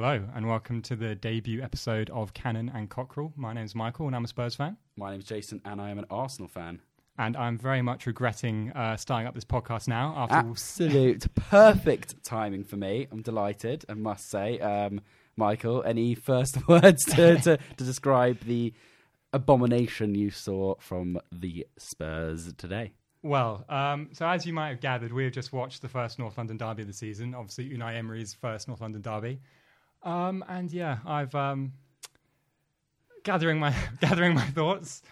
Hello, and welcome to the debut episode of Cannon and Cockerel. My name's Michael, and I'm a Spurs fan. My name's Jason, and I am an Arsenal fan. And I'm very much regretting uh, starting up this podcast now. After Absolute perfect timing for me. I'm delighted, I must say. Um, Michael, any first words to, to, to describe the abomination you saw from the Spurs today? Well, um, so as you might have gathered, we have just watched the first North London derby of the season. Obviously, Unai Emery's first North London derby. Um, and yeah, I've um, gathering my gathering my thoughts.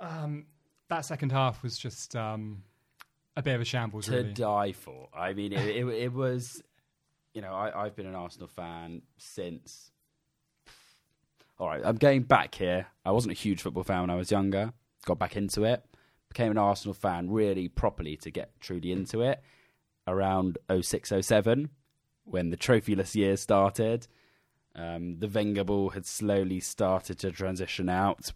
Um, that second half was just um, a bit of a shambles. To really. die for. I mean, it, it, it was. You know, I, I've been an Arsenal fan since. All right, I'm getting back here. I wasn't a huge football fan when I was younger. Got back into it. Became an Arsenal fan really properly to get truly into it around 06 07 when the trophyless year started. Um, the Wenger ball had slowly started to transition out.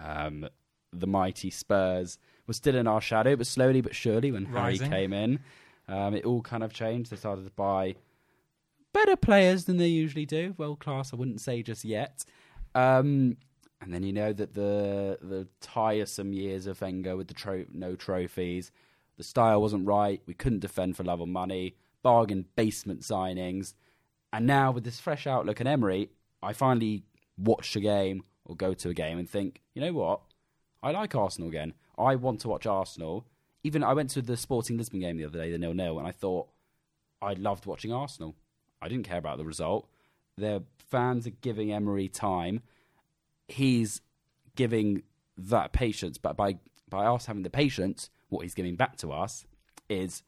Um, the mighty Spurs were still in our shadow, but slowly but surely, when Rising. Harry came in, um, it all kind of changed. They started to buy better players than they usually do. World class, I wouldn't say just yet. Um, and then you know that the the tiresome years of Wenger with the tro- no trophies, the style wasn't right. We couldn't defend for love or money. Bargain basement signings, and now with this fresh outlook at Emery, I finally watch a game or go to a game and think, you know what? I like Arsenal again. I want to watch Arsenal. Even I went to the Sporting Lisbon game the other day, the nil nil, and I thought I loved watching Arsenal. I didn't care about the result. Their fans are giving Emery time. He's giving that patience, but by by us having the patience, what he's giving back to us is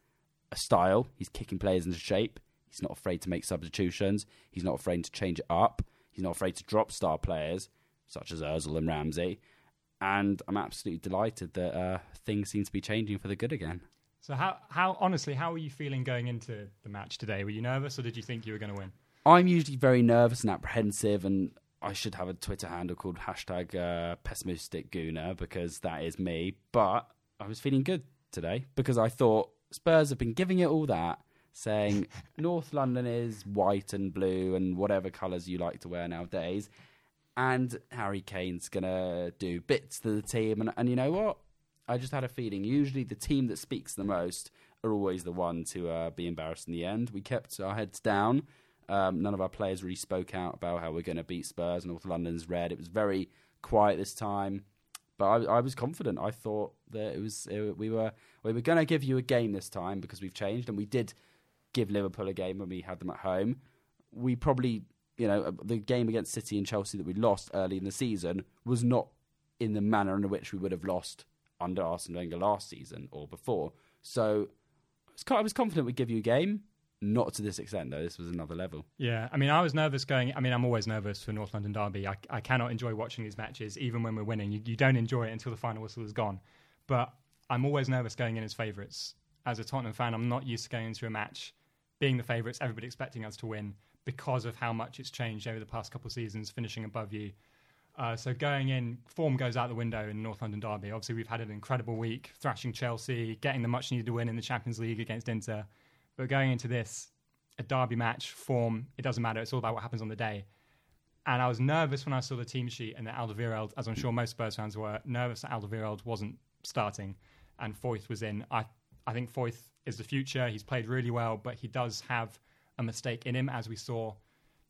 a style. He's kicking players into shape. He's not afraid to make substitutions. He's not afraid to change it up. He's not afraid to drop star players such as Ozil and Ramsey. And I'm absolutely delighted that uh, things seem to be changing for the good again. So how how honestly, how were you feeling going into the match today? Were you nervous, or did you think you were going to win? I'm usually very nervous and apprehensive, and I should have a Twitter handle called hashtag uh, pessimistic gooner because that is me. But I was feeling good today because I thought Spurs have been giving it all that, saying North London is white and blue and whatever colours you like to wear nowadays. And Harry Kane's going to do bits to the team. And, and you know what? I just had a feeling. Usually, the team that speaks the most are always the one to uh, be embarrassed in the end. We kept our heads down. Um, none of our players really spoke out about how we're going to beat Spurs. And North London's red. It was very quiet this time, but I, I was confident. I thought that it was it, we were we were going to give you a game this time because we've changed, and we did give Liverpool a game when we had them at home. We probably, you know, the game against City and Chelsea that we lost early in the season was not in the manner in which we would have lost under Arsene Wenger last season or before. So I was, confident we'd give you a game. Not to this extent, though. This was another level. Yeah, I mean, I was nervous going. I mean, I'm always nervous for North London Derby. I, I cannot enjoy watching these matches, even when we're winning. You, you don't enjoy it until the final whistle is gone. But I'm always nervous going in as favourites. As a Tottenham fan, I'm not used to going into a match being the favourites, everybody expecting us to win because of how much it's changed over the past couple of seasons, finishing above you. Uh, so going in, form goes out the window in North London Derby. Obviously, we've had an incredible week, thrashing Chelsea, getting the much needed win in the Champions League against Inter. But going into this, a derby match, form, it doesn't matter. It's all about what happens on the day. And I was nervous when I saw the team sheet and that Alderweireld, as I'm sure most Spurs fans were, nervous that Alderweireld wasn't starting and Foyth was in. I, I think Foyth is the future. He's played really well, but he does have a mistake in him, as we saw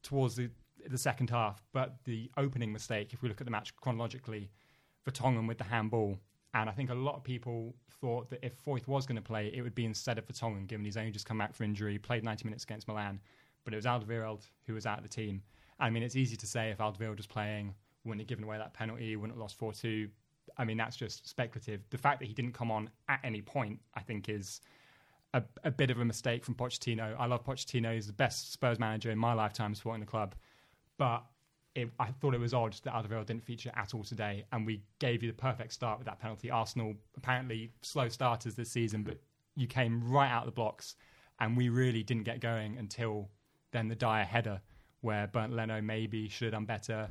towards the, the second half. But the opening mistake, if we look at the match chronologically, Vertonghen with the handball. And I think a lot of people thought that if Foyth was going to play, it would be instead of Vertonghen, given he's only just come back from injury, played 90 minutes against Milan. But it was Alderweireld who was out of the team. I mean, it's easy to say if Alderweireld was playing, wouldn't have given away that penalty, wouldn't have lost 4 2. I mean, that's just speculative. The fact that he didn't come on at any point, I think, is a, a bit of a mistake from Pochettino. I love Pochettino. He's the best Spurs manager in my lifetime supporting the club. But it, I thought it was odd that Alderweireld didn't feature at all today, and we gave you the perfect start with that penalty. Arsenal apparently slow starters this season, but you came right out of the blocks, and we really didn't get going until then the Dier header, where Bernd Leno maybe should have done better.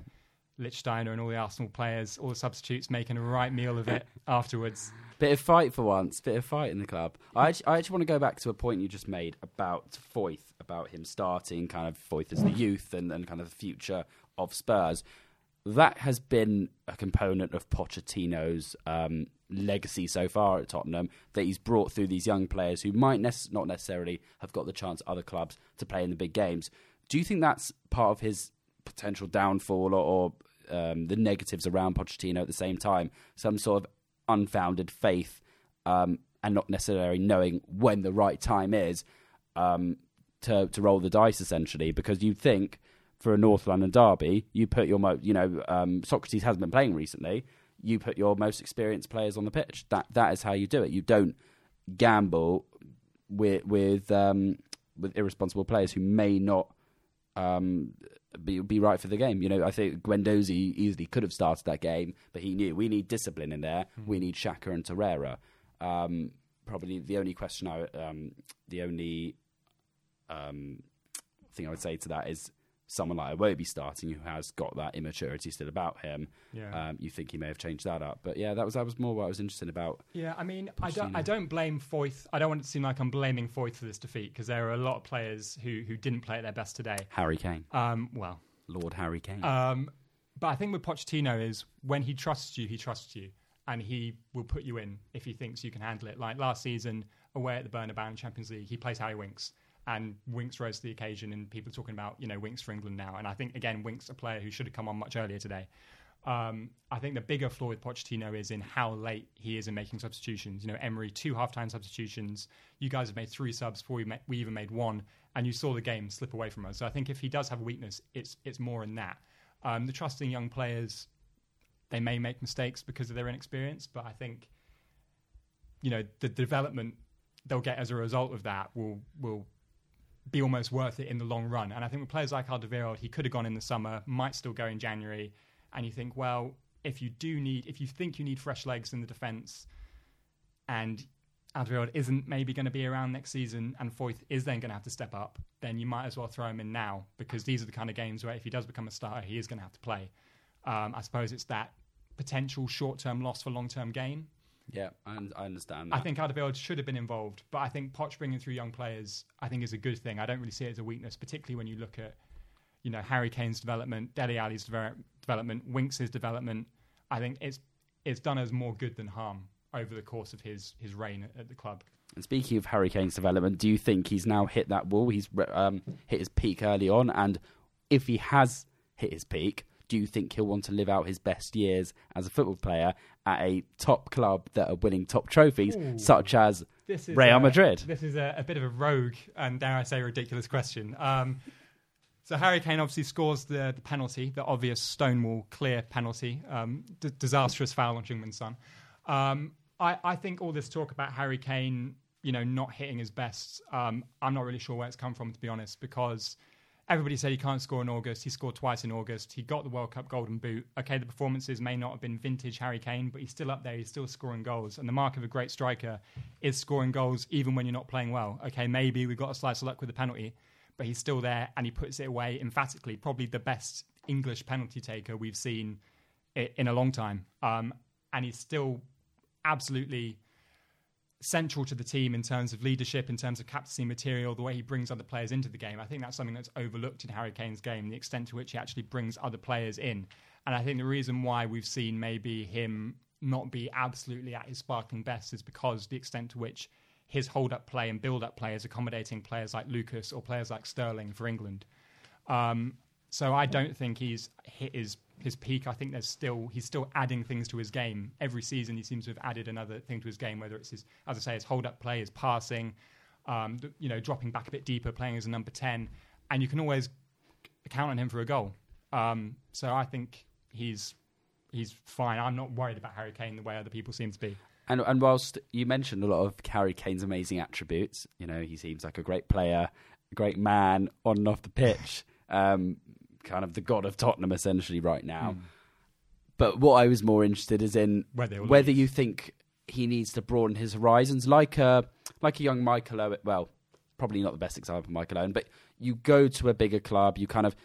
Lichtsteiner and all the Arsenal players, all the substitutes making a right meal of it afterwards. Bit of fight for once. Bit of fight in the club. I actually, I actually want to go back to a point you just made about Foyth about him starting kind of Foyth as the youth and, and kind of the future of Spurs. That has been a component of Pochettino's um, legacy so far at Tottenham that he's brought through these young players who might nec- not necessarily have got the chance at other clubs to play in the big games. Do you think that's part of his potential downfall or, or um, the negatives around Pochettino at the same time? Some sort of unfounded faith um, and not necessarily knowing when the right time is um, to to roll the dice essentially because you'd think for a North London derby you put your mo- you know um, Sokratis hasn't been playing recently you put your most experienced players on the pitch that that is how you do it you don't gamble with with um, with irresponsible players who may not um, be be right for the game. You know, I think Guendouzi easily could have started that game, but he knew we need discipline in there. Mm-hmm. We need Xhaka and Torreira. Um, probably the only question I, um, the only um, thing I would say to that is someone like Iwobi starting who has got that immaturity still about him. Yeah. Um, you think he may have changed that up, but yeah, that was that was more what I was interested about. Yeah, I mean, I don't I don't blame Foyth. I don't want it to seem like I'm blaming Foyth for this defeat because there are a lot of players who who didn't play at their best today. Harry Kane. Um, well, Lord Harry Kane. Um, but I think with Pochettino is when he trusts you, he trusts you and he will put you in if he thinks you can handle it. Like last season, away at the Bernabeu in Champions League, he plays Harry Winks, and Winks rose to the occasion, and people are talking about you know Winks for England now. And I think again, Winks a player who should have come on much earlier today. Um, I think the bigger flaw with Pochettino is in how late he is in making substitutions. You know, Emery two halftime substitutions. You guys have made three subs before we, we even made one, and you saw the game slip away from us. So I think if he does have a weakness, it's it's more in that. Um, the trusting young players they may make mistakes because of their inexperience, but I think you know the development they'll get as a result of that will will be almost worth it in the long run. And I think with players like Alderweireld, he could have gone in the summer, might still go in January. And you think, well, if you do need, if you think you need fresh legs in the defence, and Alderweireld isn't maybe going to be around next season, and Foyth is then going to have to step up, then you might as well throw him in now because these are the kind of games where if he does become a starter, he is going to have to play. Um, I suppose it's that potential short term loss for long term gain. Yeah, I, I understand that. I think Alderweireld should have been involved, but I think Poch bringing through young players, I think is a good thing. I don't really see it as a weakness, particularly when you look at, you know, Harry Kane's development, Dele Alli's de- development, Winks' development. I think it's it's done us more good than harm over the course of his his reign at, at the club. And speaking of Harry Kane's development, do you think he's now hit that wall? He's um, hit his peak early on, and if he has hit his peak, do you think he'll want to live out his best years as a football player at a top club that are winning top trophies, Ooh. such as Real a, Madrid? This is a, a, bit of a rogue and, dare I say, ridiculous question. Um, so Harry Kane obviously scores the, the, penalty, the obvious Stonewall clear penalty, um, d- disastrous foul on Heung-min Son. Um, I, I, think all this talk about Harry Kane, you know, not hitting his best, um, I'm not really sure where it's come from, to be honest, because – everybody said he can't score in August. He scored twice in August. He got the World Cup Golden Boot. Okay, the performances may not have been vintage Harry Kane, but he's still up there. He's still scoring goals. And the mark of a great striker is scoring goals even when you're not playing well. Okay, maybe we got a slice of luck with the penalty, but he's still there and he puts it away emphatically. Probably the best English penalty taker we've seen in a long time. Um, and he's still absolutely central to the team in terms of leadership, in terms of captaincy material, the way he brings other players into the game. I think that's something that's overlooked in Harry Kane's game, the extent to which he actually brings other players in. And I think the reason why we've seen maybe him not be absolutely at his sparkling best is because the extent to which his hold up play and build up play is accommodating players like Lucas or players like Sterling for England. Um, so I don't think he's hit his his peak. I think there's still he's still adding things to his game every season. He seems to have added another thing to his game, whether it's his, as I say, his hold up play, his passing, um, you know, dropping back a bit deeper, playing as a number ten, and you can always count on him for a goal. Um, so I think he's he's fine. I'm not worried about Harry Kane the way other people seem to be. And and whilst you mentioned a lot of Harry Kane's amazing attributes, you know, he seems like a great player, a great man on and off the pitch. Um, kind of the god of Tottenham essentially right now. Mm. But what I was more interested is in whether, whether you think he needs to broaden his horizons, like a like a young Michael Owen. Well, probably not the best example, of Michael Owen, but you go to a bigger club, you kind of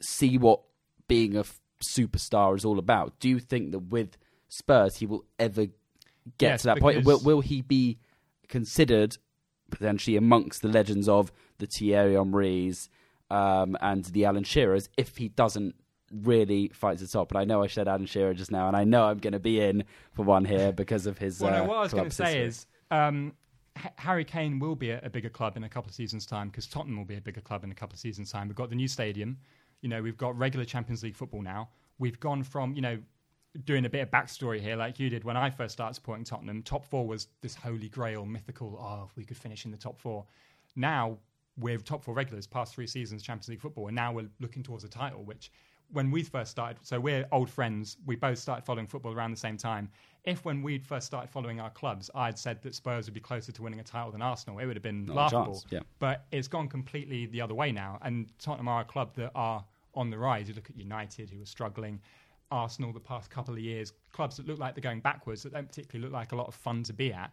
see what being a f- superstar is all about. Do you think that with Spurs he will ever get yes, to that point? Will, will he be considered potentially amongst the legends of the Thierry Henrys, um, and the Alan Shearers if he doesn't really fight to the top. But I know I said Alan Shearer just now, and I know I'm going to be in for one here because of his. well, uh, no, what I was going going to say is um, H- Harry Kane will be a, a bigger club in a couple of seasons' time because Tottenham will be a bigger club in a couple of seasons' time. We've got the new stadium. You know, we've got regular Champions League football now. We've gone from, you know, doing a bit of backstory here, like you did when I first started supporting Tottenham. Top four was this holy grail, mythical. Oh, if we could finish in the top four. Now we're top four regulars, past three seasons Champions League football, and now we're looking towards a title. Which, when we first started, so we're old friends. We both started following football around the same time. If when we'd first started following our clubs, I'd said that Spurs would be closer to winning a title than Arsenal, it would have been Not laughable. yeah. But it's gone completely the other way now, and Tottenham are a club that are on the rise. You look at United, who are struggling. Arsenal, the past couple of years, clubs that look like they're going backwards, that don't particularly look like a lot of fun to be at.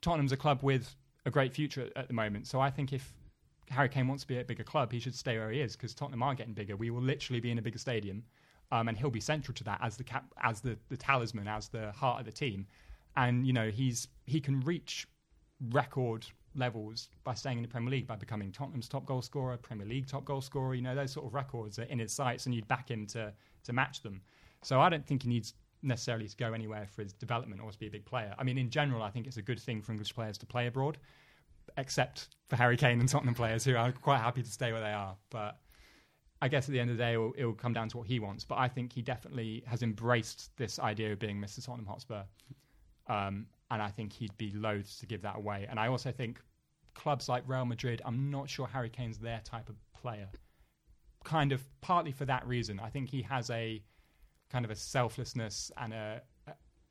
Tottenham's a club with a great future at, at the moment. So I think if Harry Kane wants to be at a bigger club, he should stay where he is because Tottenham are getting bigger. We will literally be in a bigger stadium, um, and he'll be central to that as the cap, as the, the talisman, as the heart of the team. And you know he's he can reach record levels by staying in the Premier League by becoming Tottenham's top goal scorer, Premier League top goal scorer. You know those sort of records are in his sights, and you'd back him to to match them. So I don't think he needs necessarily to go anywhere for his development or to be a big player. I mean, in general, I think it's a good thing for English players to play abroad, except for Harry Kane and Tottenham players who are quite happy to stay where they are. But I guess at the end of the day, it will, it will come down to what he wants. But I think he definitely has embraced this idea of being Mr. Tottenham Hotspur. Um, and I think he'd be loath to give that away. And I also think clubs like Real Madrid, I'm not sure Harry Kane's their type of player. Kind of partly for that reason. I think he has a kind of a selflessness and a, a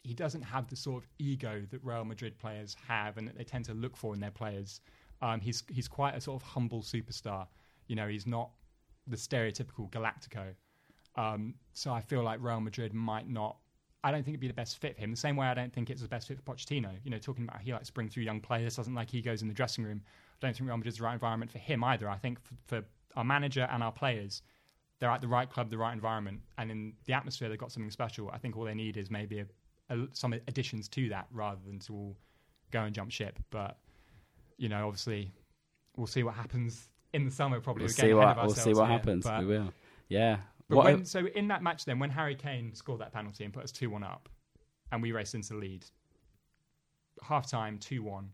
he doesn't have the sort of ego that Real Madrid players have and that they tend to look for in their players. Um, he's he's quite a sort of humble superstar. You know, he's not the stereotypical Galactico. Um, so I feel like Real Madrid might not. I don't think it'd be the best fit for him. The same way I don't think it's the best fit for Pochettino. You know, talking about he likes to bring through young players, doesn't like he goes in the dressing room. I don't think Real Madrid's the right environment for him either. I think for, for our manager and our players, they're at the right club, the right environment, and in the atmosphere, they've got something special. I think all they need is maybe a, some additions to that rather than to all go and jump ship. But you know, obviously, we'll see what happens in the summer. Probably we'll see what we'll see what here, happens. but- we will. Yeah. when, so in that match, then when Harry Kane scored that penalty and put us two one up, and we raced into the lead, half time two one.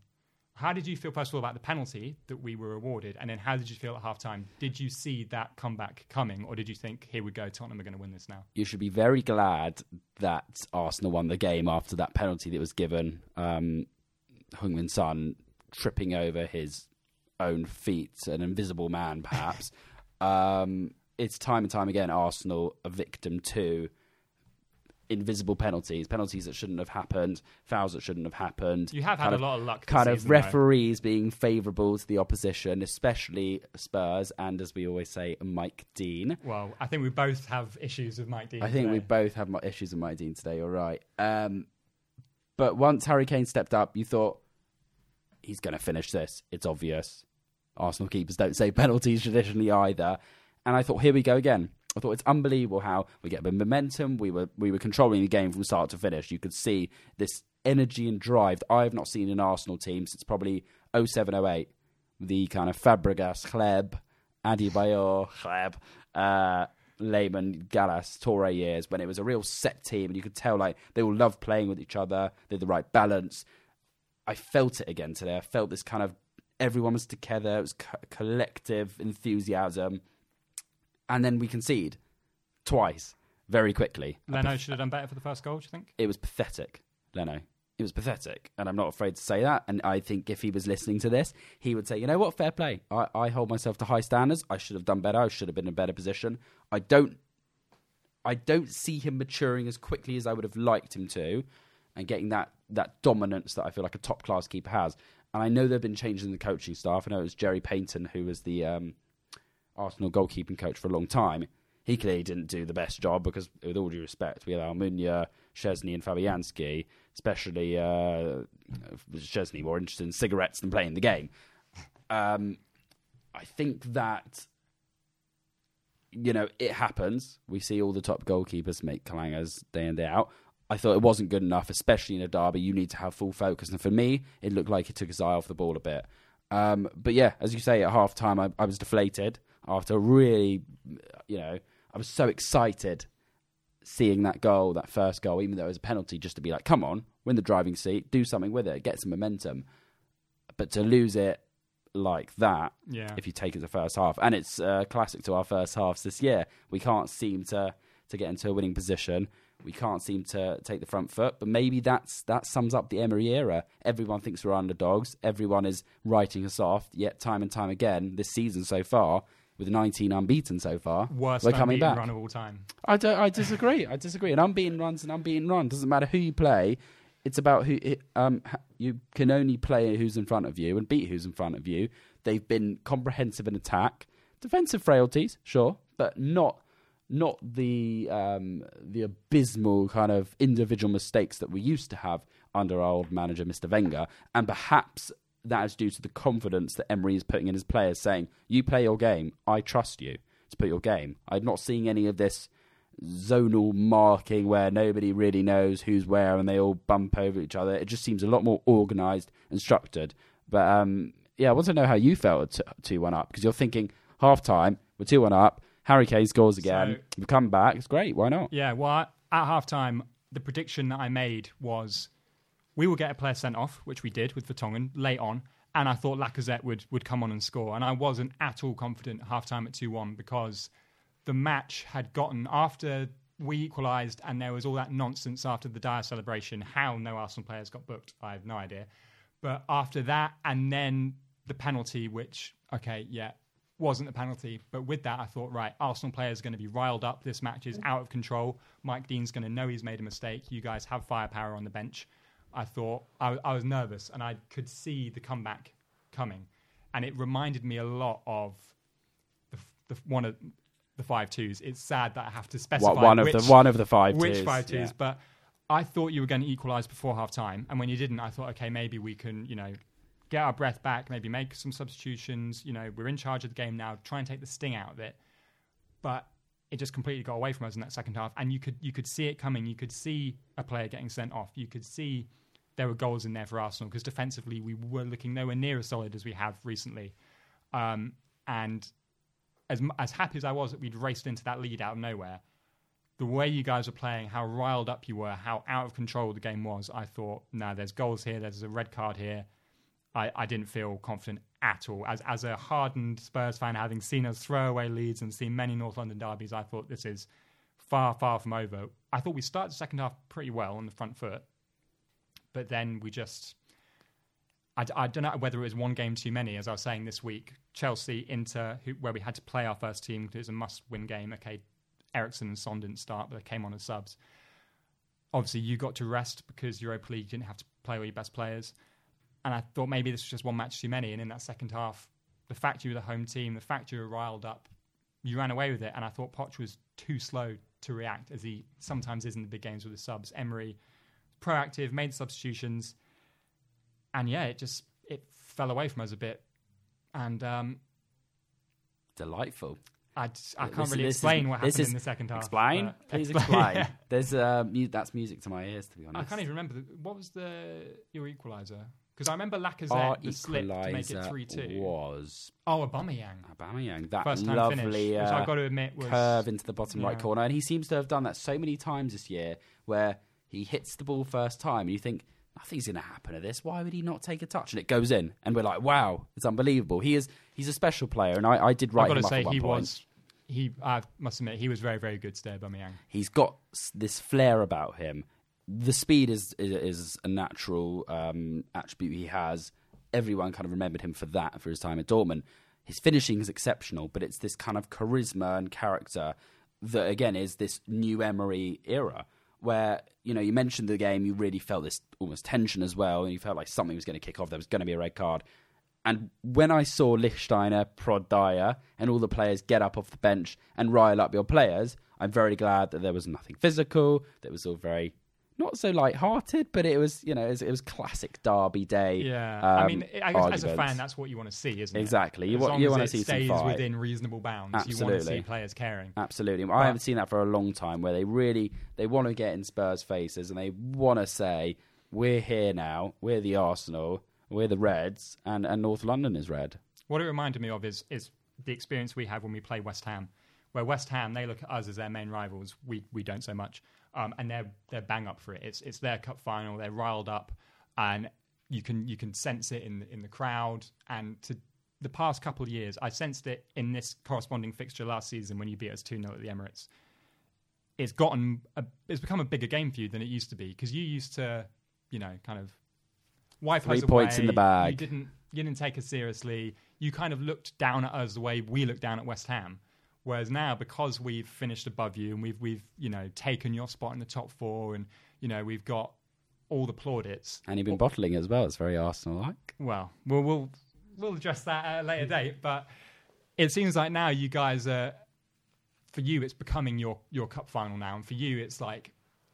How did you feel first of all about the penalty that we were awarded, and then how did you feel at halftime? Did you see that comeback coming, or did you think, "Here we go, Tottenham are going to win this now"? you should be very glad that Arsenal won the game after that penalty that was given. Um, Heung-min Son tripping over his own feet, an invisible man, perhaps. um, it's time and time again Arsenal a victim to invisible penalties, penalties that shouldn't have happened, fouls that shouldn't have happened. You have had kind a lot of luck. kind of season, though. referees being favourable to the opposition, especially Spurs, and as we always say, Mike Dean. Well, I think we both have issues with Mike Dean. I think we both have issues with Mike Dean today. You're right. Um, but once Harry Kane stepped up, you thought he's going to finish this. It's obvious. Arsenal keepers don't save penalties traditionally either. And I thought, here we go again. I thought it's unbelievable how we get a bit of momentum. We were we were controlling the game from start to finish. You could see this energy and drive that I have not seen in Arsenal teams since probably 07 08. The kind of Fabregas, Hleb, Adebayor, Hleb, uh, Lehmann, Gallas, Toure years when it was a real set team and you could tell like they all loved playing with each other. They had the right balance. I felt it again today. I felt this kind of everyone was together. It was co- collective enthusiasm, and then we concede twice very quickly. Leno should have done better for the first goal. Do you think? It was pathetic, Leno. It was pathetic, and I'm not afraid to say that. And I think if he was listening to this, he would say, "You know what? Fair play. I, I hold myself to high standards. I should have done better. I should have been in a better position. I don't, I don't see him maturing as quickly as I would have liked him to, and getting that that dominance that I feel like a top class keeper has. And I know there've been changes in the coaching staff. I know it was Gerry Peyton who was the um, Arsenal goalkeeping coach for a long time. He clearly didn't do the best job because, with all due respect, we had Almunia, Szczesny, and Fabianski, especially uh, Szczesny, more interested in cigarettes than playing the game. Um, I think that, you know, it happens. We see all the top goalkeepers make clangers day in, day out. I thought it wasn't good enough, especially in a derby. You need to have full focus. And for me, it looked like he took his eye off the ball a bit. Um, but yeah, as you say, at half time, I, I was deflated after really, you know, I was so excited seeing that goal, that first goal, even though it was a penalty, just to be like, come on, win the driving seat, do something with it, get some momentum. But to lose it like that, Yeah. if you take it the first half, and it's uh, classic to our first halves this year, we can't seem to to get into a winning position. We can't seem to take the front foot, but maybe that's that sums up the Emery era. Everyone thinks we're underdogs. Everyone is writing us off. Yet time and time again, this season so far, with 19 unbeaten so far, Worst we're coming unbeaten back. run of all time. I don't. I disagree. I disagree. An unbeaten run's an unbeaten run. Doesn't matter who you play. It's about who. It, um, you can only play who's in front of you and beat who's in front of you. They've been comprehensive in attack, defensive frailties, sure, but not not the um, the abysmal kind of individual mistakes that we used to have under our old manager, Mr. Wenger, and perhaps that is due to the confidence that Emery is putting in his players, saying, "You play your game. I trust you to put your game." I'm not seeing any of this zonal marking where nobody really knows who's where and they all bump over each other. It just seems a lot more organised and structured. But um, yeah, I want to know how you felt at two one up because you're thinking half time we're two one up. Harry Kane scores again. So- We've come back. It's great. Why not? Yeah, well, at halftime, the prediction that I made was we will get a player sent off, which we did with Vertonghen late on, and I thought Lacazette would, would come on and score. And I wasn't at all confident at halftime at 2 1 because the match had gotten, after we equalised and there was all that nonsense after the Dier celebration, how no Arsenal players got booked, I have no idea. But after that, and then the penalty, which, okay, yeah, wasn't a penalty. But with that, I thought, right, Arsenal players are going to be riled up. This match is out of control. Mike Dean's going to know he's made a mistake. You guys have firepower on the bench. I thought, I, I was nervous and I could see the comeback coming. And it reminded me a lot of the, the one of the five twos. It's sad that I have to specify What, one of which, the one of the five which twos, five twos, yeah. but I thought you were going to equalise before half time, and when you didn't, I thought, okay, maybe we can, you know, get our breath back, maybe make some substitutions. You know, we're in charge of the game now. Try and take the sting out of it, but it just completely got away from us in that second half, and you could you could see it coming. You could see a player getting sent off. You could see there were goals in there for Arsenal because defensively we were looking nowhere near as solid as we have recently, um, and as as happy as I was that we'd raced into that lead out of nowhere, the way you guys were playing, how riled up you were, how out of control the game was, I thought, no, there's goals here, there's a red card here. I, I didn't feel confident at all. As as a hardened Spurs fan, having seen us throw away leads and seen many North London derbies, I thought this is far, far from over. I thought we started the second half pretty well on the front foot, but then we just—I don't know whether it was one game too many, as I was saying this week. Chelsea, Inter, who, where we had to play our first team because it was a must-win game. Okay, Eriksen and Son didn't start, but they came on as subs. Obviously, you got to rest because Europa League didn't have to play all your best players. And I thought maybe this was just one match too many. And in that second half, the fact you were the home team, the fact you were riled up, you ran away with it. And I thought Poch was too slow to react, as he sometimes is in the big games with the subs. Emery, proactive, made substitutions, and yeah, it just it fell away from us a bit. And um, Delightful. I, I This- can't really this is- explain what happened is- in the second half. Explain, please Expla- explain. Yeah. There's uh, mu- that's music to my ears, to be honest. I can't even remember the, what was the your equaliser because I remember Lacazette Our the slip to make it three two. was Oh, Aubameyang, Aubameyang. That first time lovely finish, which uh, I've got to admit was curve into the bottom right corner, and he seems to have done that so many times this year, where he hits the ball first time, and you think nothing's going to happen to this. Why would he not take a touch? And it goes in, and we're like, wow, it's unbelievable. He is he's a special player, and I, I did write I've got to say he point. was he. I must admit he was very very good today, Aubameyang. He's got this flair about him. The speed is is, is a natural um, attribute he has. Everyone kind of remembered him for that for his time at Dortmund. His finishing is exceptional, but it's this kind of charisma and character that again is this new Emery era where you know you mentioned the game, you really felt this almost tension as well, and you felt like something was going to kick off. There was going to be a red card. And when I saw Lichtsteiner prod Dier and all the players get up off the bench and rile up your players, I'm very glad that there was nothing physical. That was all very not so light-hearted, but it was you know it was, it was classic Derby day. Yeah, I um, mean, I guess as a fan, that's what you want to see, isn't it? Exactly. You want- you wanna it see some stays fight. within reasonable bounds. Absolutely. You want to see players caring. Absolutely. I haven't seen that for a long time where they really they want to get in Spurs faces and they want to say we're here now, we're the Arsenal. We're the Reds, and, and North London is red. What it reminded me of is is the experience we had when we play West Ham, where West Ham they look at us as their main rivals. We we don't so much, um, and they're they're bang up for it. It's it's their cup final. They're riled up, and you can you can sense it in in the crowd. And to the past couple of years, I sensed it in this corresponding fixture last season when you beat us two 0 at the Emirates. It's gotten a, it's become a bigger game for you than it used to be because you used to, you know, kind of wipe Three us points away. in the bag. You didn't you didn't take us seriously. You kind of looked down at us the way we looked down at West Ham. Whereas now, because we've finished above you and we've we've you know taken your spot in the top four, and you know we've got all the plaudits. And you've been bottling as well. It's very Arsenal like. Well, we'll we'll we'll address that at a later date. But it seems like now you guys are, for you, it's becoming your your cup final now, and for you, it's like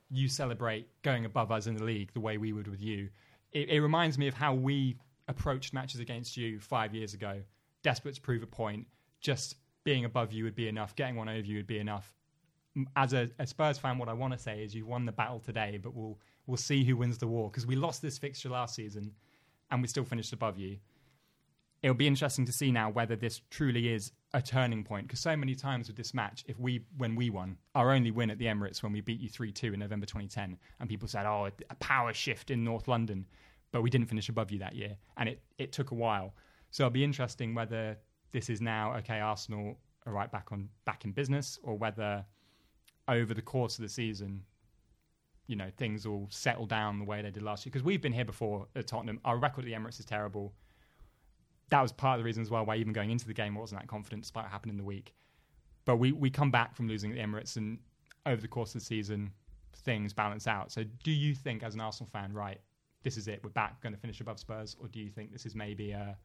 you celebrate going above us in the league the way we would with you. It, it reminds me of how we approached matches against you five years ago, desperate to prove a point. Just being above you would be enough. Getting one over you would be enough. As a, a Spurs fan, what I want to say is you've won the battle today, but we'll we'll see who wins the war because we lost this fixture last season, and we still finished above you. It'll be interesting to see now whether this truly is a turning point because so many times with this match, if we when we won our only win at the Emirates when we beat you three two in November 2010, and people said, "Oh, a power shift in North London," but we didn't finish above you that year, and it it took a while. So it'll be interesting whether this is now okay. Arsenal are right back on back in business, or whether over the course of the season, you know, things will settle down the way they did last year. Because we've been here before at Tottenham. Our record at the Emirates is terrible. That was part of the reason as well why even going into the game I wasn't that confident despite what happened in the week. But we, we come back from losing at the Emirates and over the course of the season things balance out. So do you think as an Arsenal fan, right, this is it, we're back, going to finish above Spurs, or do you think this is maybe a,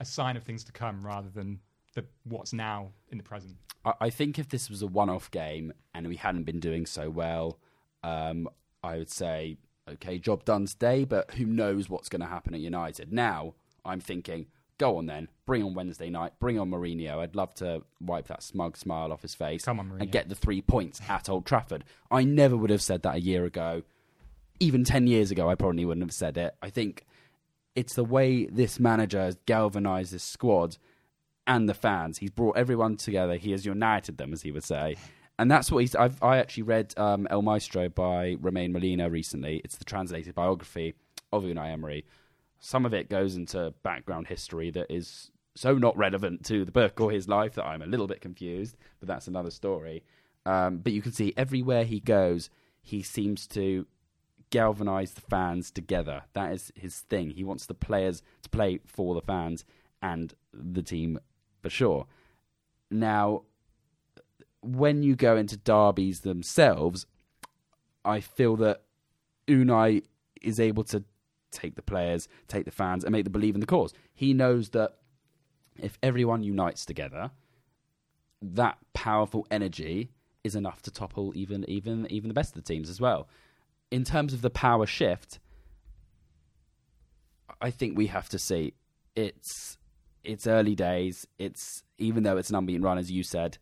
a sign of things to come rather than the what's now in the present? I, I think if this was a one-off game and we hadn't been doing so well, um, I would say, okay, job done today. But who knows what's going to happen at United? Now I'm thinking, go on then, bring on Wednesday night, bring on Mourinho. I'd love to wipe that smug smile off his face Come on, Mourinho. and get the three points at Old Trafford. I never would have said that a year ago. Even ten years ago, I probably wouldn't have said it. I think it's the way this manager has galvanised this squad and the fans. He's brought everyone together. He has united them, as he would say. And that's what he's. I've, I actually read um, El Maestro by Romain Molina recently. It's the translated biography of Unai Emery. Some of it goes into background history that is so not relevant to the book or his life that I'm a little bit confused, but that's another story. Um, but you can see everywhere he goes, he seems to galvanize the fans together. That is his thing. He wants the players to play for the fans and the team for sure. Now, when you go into derbies themselves, I feel that Unai is able to take the players, take the fans, and make them believe in the cause. He knows that if everyone unites together, that powerful energy is enough to topple even even even the best of the teams as well. In terms of the power shift, I think we have to see it's it's early days. It's even though it's an unbeaten run, as you said,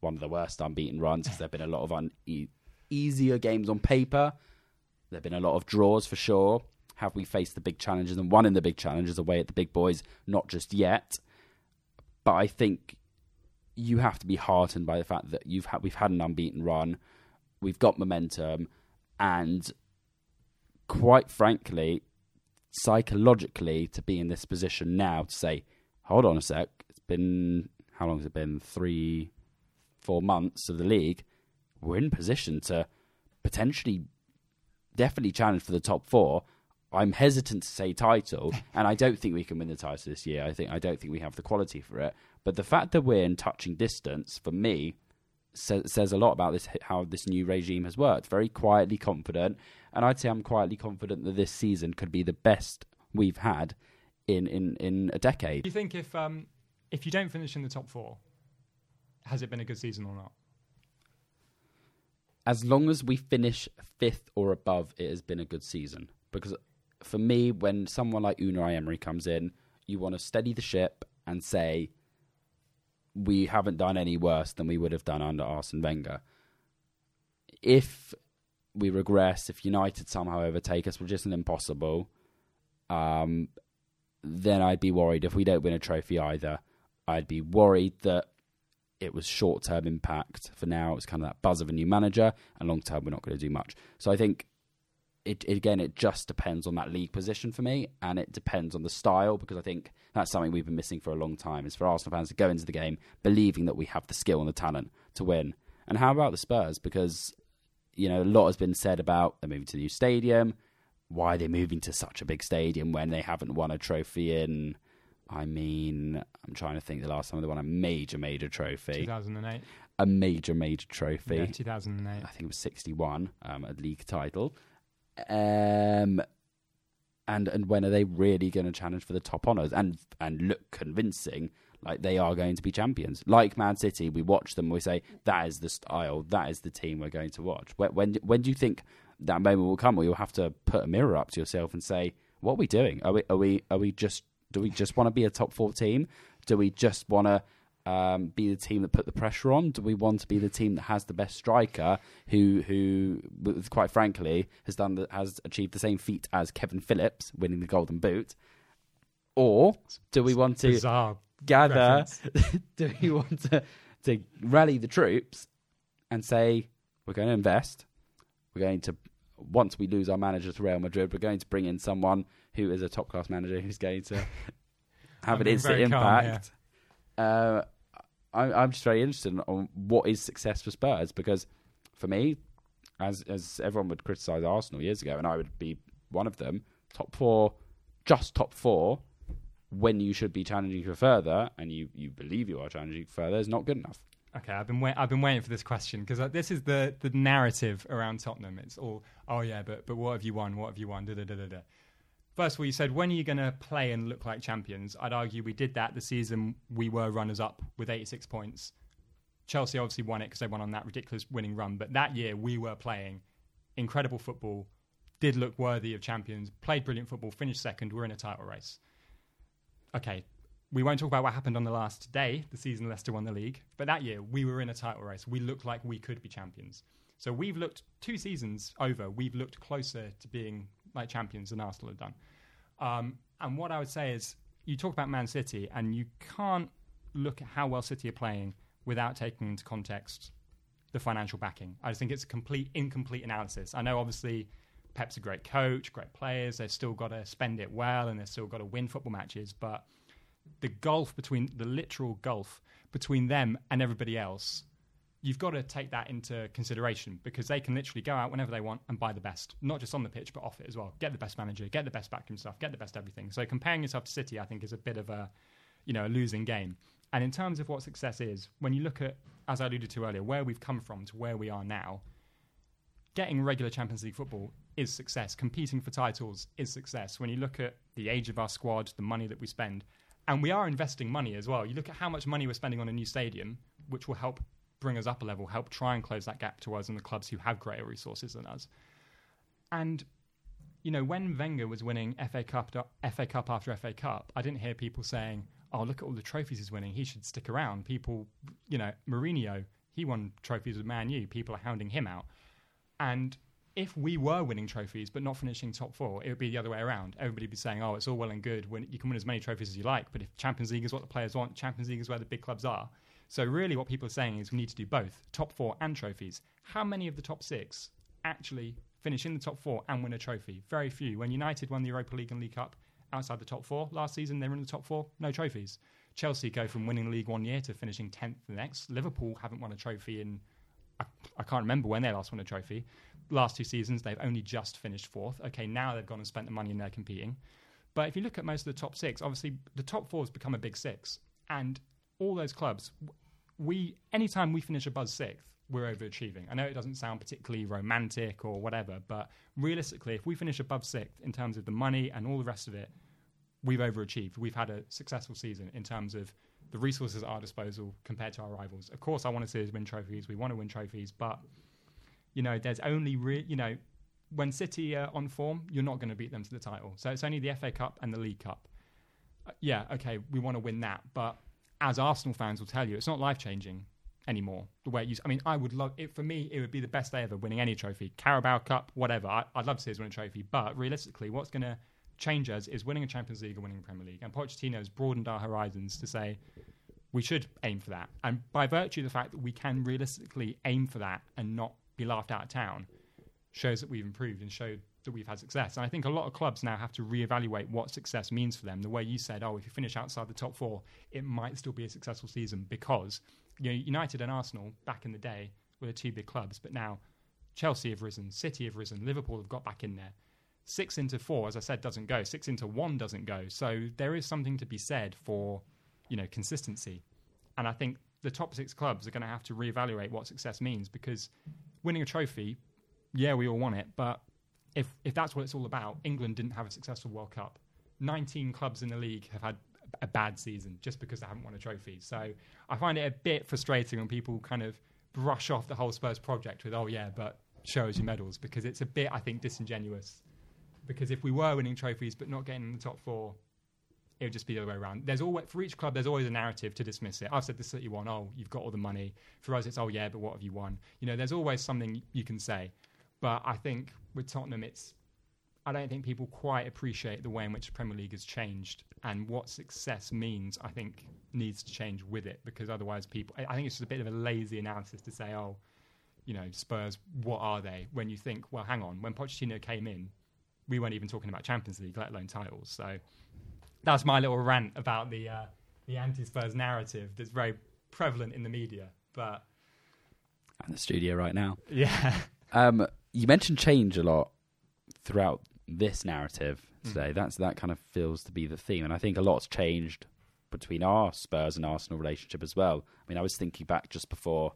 one of the worst unbeaten runs because there've been a lot of un- e- easier games on paper. There've been a lot of draws for sure. Have we faced the big challenges and won in the big challenges away at the big boys? Not just yet, but I think you have to be heartened by the fact that you've had we've had an unbeaten run, we've got momentum, and quite frankly, psychologically, to be in this position now to say, hold on a sec, it's been how long has it been? Three, four months of the league. We're in position to potentially, definitely challenge for the top four. I'm hesitant to say title, and I don't think we can win the title this year. I think I don't think we have the quality for it. But the fact that we're in touching distance, for me, says, says a lot about this how this new regime has worked. Very quietly confident, and I'd say I'm quietly confident that this season could be the best we've had in in, in a decade. Do you think if um, if you don't finish in the top four, has it been a good season or not? As long as we finish fifth or above, it has been a good season. Because for me, when someone like Unai Emery comes in, you want to steady the ship and say we haven't done any worse than we would have done under Arsene Wenger. If we regress, if United somehow overtake us, which isn't impossible, um, then I'd be worried if we don't win a trophy either. I'd be worried that it was short term impact. For now, it's kind of that buzz of a new manager, and long term, we're not going to do much. So I think it, again, it just depends on that league position for me, and it depends on the style because I think that's something we've been missing for a long time. Is for Arsenal fans to go into the game believing that we have the skill and the talent to win. And how about the Spurs? Because you know a lot has been said about they're moving to the new stadium. Why are they moving to such a big stadium when they haven't won a trophy in? I mean, I'm trying to think the last time they won a major, major trophy. 2008. A major, major trophy. Yeah, 2008. I think it was 61, um, a league title. Um, and and when are they really going to challenge for the top honours and and look convincing like they are going to be champions? Like Man City, we watch them, we say that is the style, that is the team we're going to watch. When when, when do you think that moment will come where you'll have to put a mirror up to yourself and say, what are we doing? Are we are we are we just do we just want to be a top four team? Do we just want to um, be the team that put the pressure on? Do we want to be the team that has the best striker, who, who, quite frankly, has done the, has achieved the same feat as Kevin Phillips, winning the Golden Boot? Or do we want to Bizarre gather? do we want to to rally the troops and say we're going to invest? We're going to once we lose our manager to Real Madrid, we're going to bring in someone who is a top class manager who's going to have I'm an instant very calm, impact. Uh, I, I'm just very interested on what is success for Spurs because for me, as as everyone would criticise Arsenal years ago, and I would be one of them, top four, just top four, when you should be challenging for further, and you, you believe you are challenging for further, is not good enough. Okay, I've been wait- I've been waiting for this question because uh, this is the the narrative around Tottenham. It's all oh yeah, but but what have you won? What have you won? Da da da da da. First of all, you said when are you going to play and look like champions? I'd argue we did that the season we were runners up with 86 points. Chelsea obviously won it because they won on that ridiculous winning run, but that year we were playing incredible football, did look worthy of champions, played brilliant football, finished second, we're in a title race. Okay, we won't talk about what happened on the last day, the season Leicester won the league, but that year we were in a title race. We looked like we could be champions. So we've looked two seasons over, we've looked closer to being like champions than Arsenal have done. Um, and what I would say is, you talk about Man City, and you can't look at how well City are playing without taking into context the financial backing. I just think it's a complete incomplete analysis. I know obviously Pep's a great coach, great players. They've still got to spend it well, and they've still got to win football matches. But the gulf between the literal gulf between them and everybody else, you've got to take that into consideration because they can literally go out whenever they want and buy the best, not just on the pitch but off it as well. Get the best manager, get the best backroom stuff, get the best everything. So comparing yourself to City, I think, is a bit of a, you know, a losing game. And in terms of what success is, when you look at, as I alluded to earlier, where we've come from to where we are now, getting regular Champions League football is success. Competing for titles is success. When you look at the age of our squad, the money that we spend, and we are investing money as well. You look at how much money we're spending on a new stadium, which will help bring us up a level, help try and close that gap to us and the clubs who have greater resources than us. And you know, when Wenger was winning FA Cup, FA Cup after FA Cup, I didn't hear people saying, "Oh, look at all the trophies he's winning. He should stick around." People, you know, Mourinho, he won trophies with Man U. People are hounding him out. And if we were winning trophies but not finishing top four, it would be the other way around. Everybody would be saying, "Oh, it's all well and good when you can win as many trophies as you like, but if Champions League is what the players want, Champions League is where the big clubs are." So really, what people are saying is we need to do both, top four and trophies. How many of the top six actually finish in the top four and win a trophy? Very few. When United won the Europa League and League Cup outside the top four last season, they were in the top four, no trophies. Chelsea go from winning league one year to finishing tenth the next. Liverpool haven't won a trophy in I can't remember when they last won a trophy. Last two seasons, they've only just finished fourth. Okay, now they've gone and spent the money and they're competing. But if you look at most of the top six, obviously the top four has become a big six, and all those clubs, we anytime we finish above sixth, we're overachieving. I know it doesn't sound particularly romantic or whatever, but realistically, if we finish above sixth in terms of the money and all the rest of it, we've overachieved. We've had a successful season in terms of the resources at our disposal compared to our rivals. Of course, I want to see us win trophies. We want to win trophies, but you know, there's only re- you know, when City are on form, you're not going to beat them to the title. So it's only the FA Cup and the League Cup. Uh, yeah, okay, we want to win that, but as Arsenal fans will tell you, it's not life changing anymore. The way it used. I mean, I would love it for me. It would be the best day ever winning any trophy, Carabao Cup, whatever. I, would love to see us win a trophy, but realistically, what's going to change us is winning a Champions League or winning a Premier League. And Pochettino has broadened our horizons to say we should aim for that. And by virtue of the fact that we can realistically aim for that and not be laughed out of town, shows that we've improved and showed that we've had success. And I think a lot of clubs now have to reevaluate what success means for them. The way you said, oh, if you finish outside the top four, it might still be a successful season because you know, United and Arsenal back in the day were the two big clubs, but now Chelsea have risen, City have risen, Liverpool have got back in there. Six into four, as I said, doesn't go. Six into one doesn't go. So there is something to be said for, you know, consistency. And I think the top six clubs are going to have to reevaluate what success means because winning a trophy, yeah, we all want it, but if if that's what it's all about, England didn't have a successful World Cup. 19 clubs in the league have had a bad season just because they haven't won a trophy. So I find it a bit frustrating when people kind of brush off the whole Spurs project with, oh, yeah, but show us your medals, because it's a bit, I think, disingenuous. Because if we were winning trophies but not getting in the top four, it would just be the other way around. There's always for each club, there's always a narrative to dismiss it. I've said the City one, oh, you've got all the money. For us, it's oh yeah, but what have you won? You know, there's always something you can say. But I think with Tottenham, it's I don't think people quite appreciate the way in which the Premier League has changed and what success means. I think needs to change with it because otherwise, people. I think it's just a bit of a lazy analysis to say, oh, you know, Spurs, what are they? When you think, well, hang on, when Pochettino came in, we weren't even talking about Champions League, let alone titles. So that's my little rant about the uh, the anti-Spurs narrative that's very prevalent in the media. But in the studio right now. Yeah. Um, you mentioned change a lot throughout this narrative today. Mm. That's that kind of feels to be the theme, and I think a lot's changed between our Spurs and Arsenal relationship as well. I mean, I was thinking back just before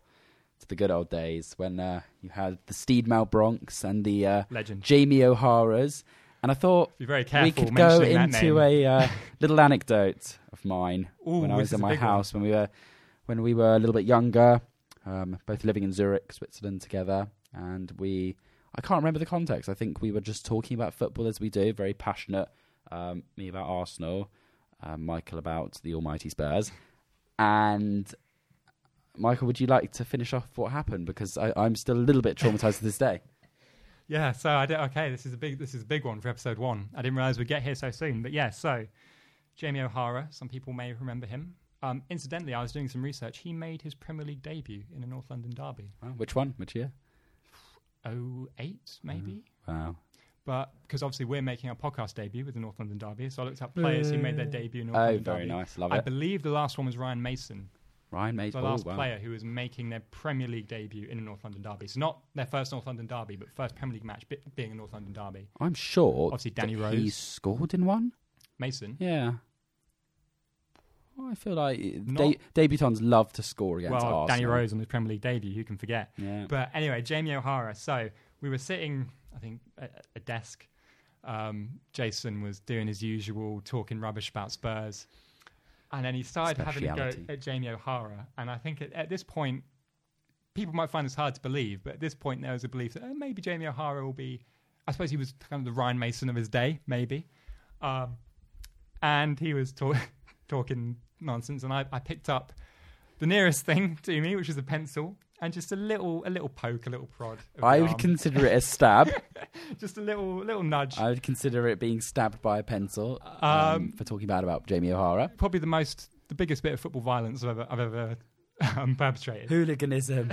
to the good old days when uh, you had the Steed Malbranques and the uh, legend Jamie O'Hara's, and I thought Be very careful we could go into a uh, little anecdote of mine Ooh, when I was in my house one. when we were when we were a little bit younger, um, both living in Zurich, Switzerland together, and we I can't remember the context. I think we were just talking about football as we do, very passionate. Um, me about Arsenal, um, Michael about the almighty Spurs, and Michael, would you like to finish off what happened? Because I, am still a little bit traumatized to this day. Yeah, so I did, okay, this is a big this is a big one for episode one. I didn't realize we'd get here so soon, but yeah, so Jamie O'Hara, some people may remember him. Um, incidentally, I was doing some research. He made his Premier League debut in a North London derby. Oh, which one? Which year? 08, maybe. Mm, wow. But because obviously we're making our podcast debut with the North London Derby, so I looked up players who made their debut in North oh, London very Derby. nice. Love I it. believe the last one was Ryan Mason. Ryan Mason, the last oh, wow. player who was making their Premier League debut in a North London derby. So not their first North London derby, but first Premier League match being a North London derby. I'm sure. Obviously, Danny Rose. He scored in one. Mason. Yeah. I feel like de- debutants love to score against well, Arsenal. Danny Rose on his Premier League debut, who can forget? Yeah. But anyway, Jamie O'Hara. So we were sitting, I think, at a desk. Um, Jason was doing his usual talking rubbish about Spurs. And then he started having a go at Jamie O'Hara. And I think at, at, this point, people might find this hard to believe, but at this point, there was a belief that oh, maybe Jamie O'Hara will be, I suppose he was kind of the Ryan Mason of his day, maybe. Um, and he was talk- talking nonsense. And I, I picked up the nearest thing to me, which was a pencil, and just a little a little poke, a little prod. I would arm. consider it a stab. just a little little nudge. I would consider it being stabbed by a pencil um, um, for talking bad about Jamie O'Hara. Probably the most, the biggest bit of football violence I've ever, I've ever um, perpetrated. Hooliganism.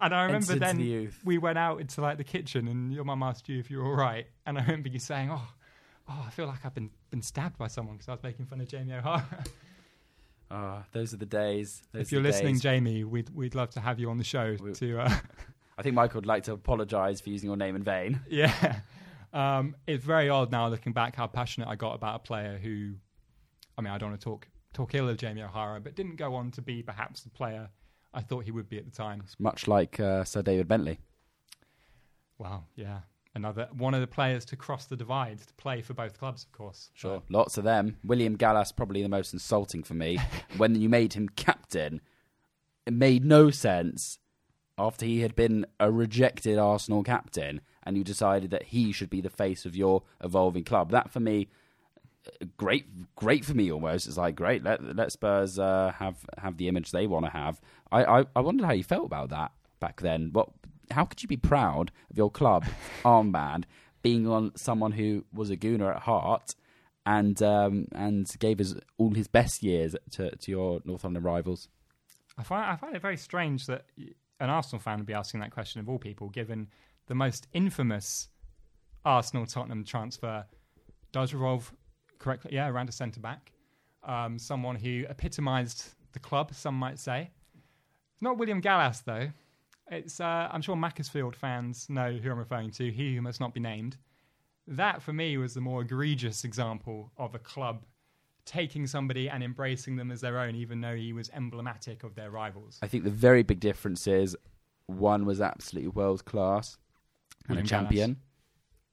and I remember then the we went out into like the kitchen, and your mum asked you if you were all right, and I remember you saying, "Oh, oh, I feel like I've been been stabbed by someone because I was making fun of Jamie O'Hara." Oh, those are the days. Those if you're listening, days. Jamie, we'd we'd love to have you on the show. We, to uh, I think Michael would like to apologise for using your name in vain. Yeah, um, it's very odd now looking back how passionate I got about a player who, I mean, I don't want to talk talk ill of Jamie O'Hara, but didn't go on to be perhaps the player I thought he would be at the time. It's much like uh, Sir David Bentley. Wow, yeah, another one of the players to cross the divide to play for both clubs, of course. Sure, so. lots of them. William Gallas probably the most insulting for me. when you made him captain, it made no sense. After he had been a rejected Arsenal captain, and you decided that he should be the face of your evolving club, that for me, great, great for me almost. It's like great. Let let Spurs uh, have have the image they want to have. I, I I wondered how you felt about that back then. What how could you be proud of your club armband being on someone who was a gooner at heart and um, and gave us all his best years to to your Northumberland rivals. I find I find it very strange that an Arsenal fan would be asking that question of all people, given the most infamous Arsenal Tottenham transfer does revolve correctly, yeah, around a centre back, um, someone who epitomised the club, some might say. Not William Gallas though. It's uh, I'm sure Macclesfield fans know who I'm referring to. He who must not be named. That for me was the more egregious example of a club taking somebody and embracing them as their own, even though he was emblematic of their rivals. I think the very big difference is one was absolutely world class and William a champion,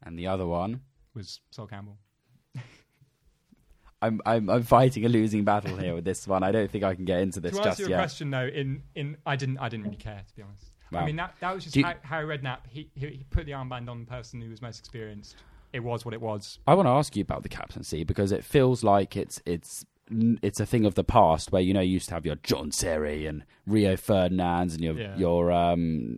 and the other one. Was Sol Campbell. I'm, I'm I'm fighting a losing battle here with this one. I don't think I can get into this to just answer your yet. question though, in, in I didn't I didn't really care to be honest. Wow. I mean that that was just you- how, Harry Redknapp. He, he he put the armband on the person who was most experienced. It was what it was. I want to ask you about the captaincy because it feels like it's it's it's a thing of the past where you know you used to have your John Terry and Rio Ferdinands and your Yeah. your um